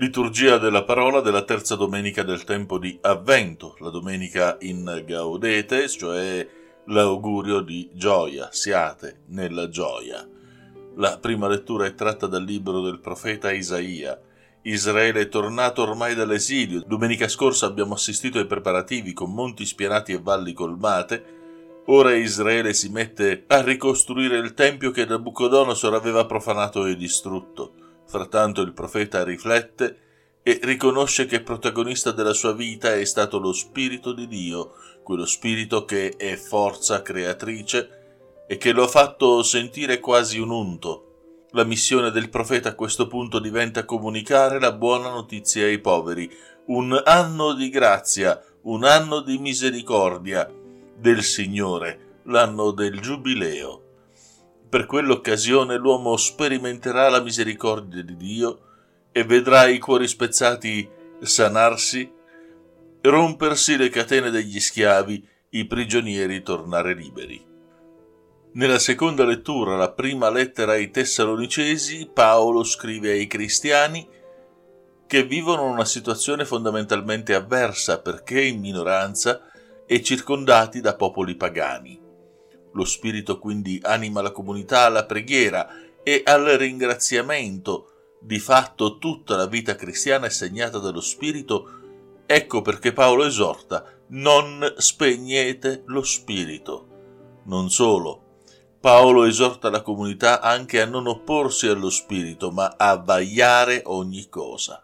Liturgia della parola della terza domenica del tempo di Avvento, la domenica in Gaudetes, cioè l'augurio di gioia, siate nella gioia. La prima lettura è tratta dal libro del profeta Isaia. Israele è tornato ormai dall'esilio. Domenica scorsa abbiamo assistito ai preparativi con monti spianati e valli colmate. Ora Israele si mette a ricostruire il tempio che Nabucodonosor aveva profanato e distrutto. Frattanto il profeta riflette e riconosce che protagonista della sua vita è stato lo Spirito di Dio, quello Spirito che è forza creatrice e che lo ha fatto sentire quasi un unto. La missione del profeta a questo punto diventa comunicare la buona notizia ai poveri, un anno di grazia, un anno di misericordia del Signore, l'anno del giubileo. Per quell'occasione l'uomo sperimenterà la misericordia di Dio e vedrà i cuori spezzati sanarsi, rompersi le catene degli schiavi, i prigionieri tornare liberi. Nella seconda lettura, la prima lettera ai Tessalonicesi, Paolo scrive ai cristiani che vivono una situazione fondamentalmente avversa perché in minoranza e circondati da popoli pagani. Lo Spirito quindi anima la comunità alla preghiera e al ringraziamento. Di fatto tutta la vita cristiana è segnata dallo Spirito. Ecco perché Paolo esorta, non spegnete lo Spirito. Non solo, Paolo esorta la comunità anche a non opporsi allo Spirito, ma a vagliare ogni cosa.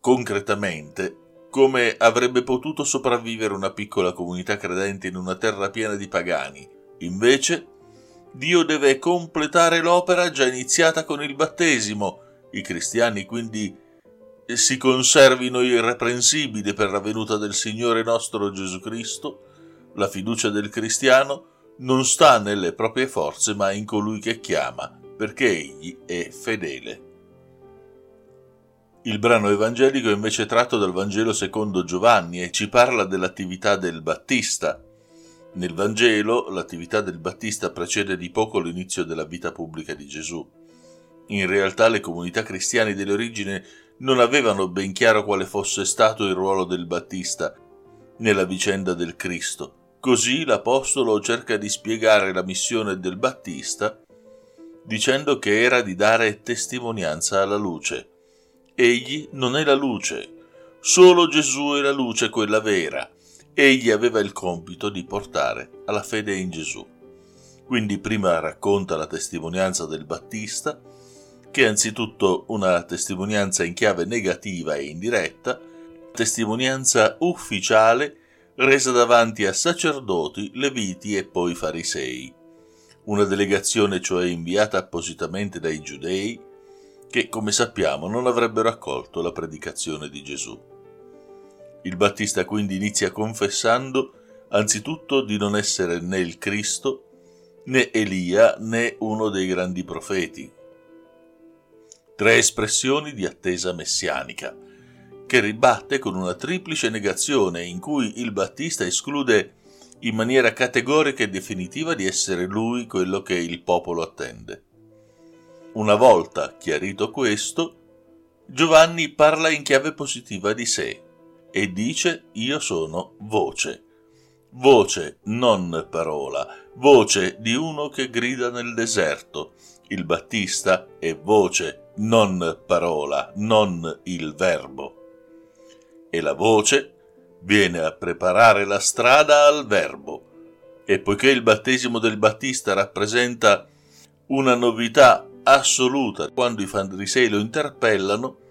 Concretamente, come avrebbe potuto sopravvivere una piccola comunità credente in una terra piena di pagani, Invece, Dio deve completare l'opera già iniziata con il battesimo. I cristiani quindi si conservino irreprensibili per la venuta del Signore nostro Gesù Cristo. La fiducia del cristiano non sta nelle proprie forze, ma in colui che chiama, perché egli è fedele. Il brano evangelico è invece tratto dal Vangelo secondo Giovanni e ci parla dell'attività del Battista, nel Vangelo l'attività del Battista precede di poco l'inizio della vita pubblica di Gesù. In realtà le comunità cristiane dell'origine non avevano ben chiaro quale fosse stato il ruolo del Battista nella vicenda del Cristo. Così l'Apostolo cerca di spiegare la missione del Battista dicendo che era di dare testimonianza alla luce. Egli non è la luce, solo Gesù è la luce, quella vera egli aveva il compito di portare alla fede in Gesù. Quindi prima racconta la testimonianza del Battista, che è anzitutto una testimonianza in chiave negativa e indiretta, testimonianza ufficiale resa davanti a sacerdoti, leviti e poi farisei. Una delegazione cioè inviata appositamente dai giudei, che, come sappiamo, non avrebbero accolto la predicazione di Gesù. Il Battista quindi inizia confessando anzitutto di non essere né il Cristo, né Elia, né uno dei grandi profeti. Tre espressioni di attesa messianica, che ribatte con una triplice negazione in cui il Battista esclude in maniera categorica e definitiva di essere lui quello che il popolo attende. Una volta chiarito questo, Giovanni parla in chiave positiva di sé, e dice io sono voce. Voce, non parola, voce di uno che grida nel deserto. Il Battista è voce, non parola, non il verbo. E la voce viene a preparare la strada al verbo. E poiché il battesimo del Battista rappresenta una novità assoluta quando i farisei lo interpellano,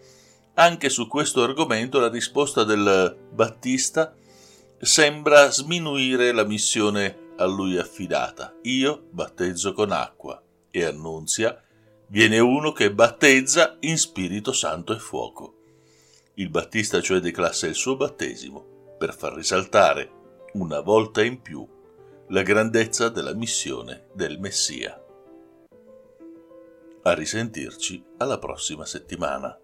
anche su questo argomento la risposta del Battista sembra sminuire la missione a lui affidata. Io battezzo con acqua e annunzia viene uno che battezza in Spirito Santo e fuoco. Il Battista cioè declassa il suo battesimo per far risaltare una volta in più la grandezza della missione del Messia. A risentirci alla prossima settimana.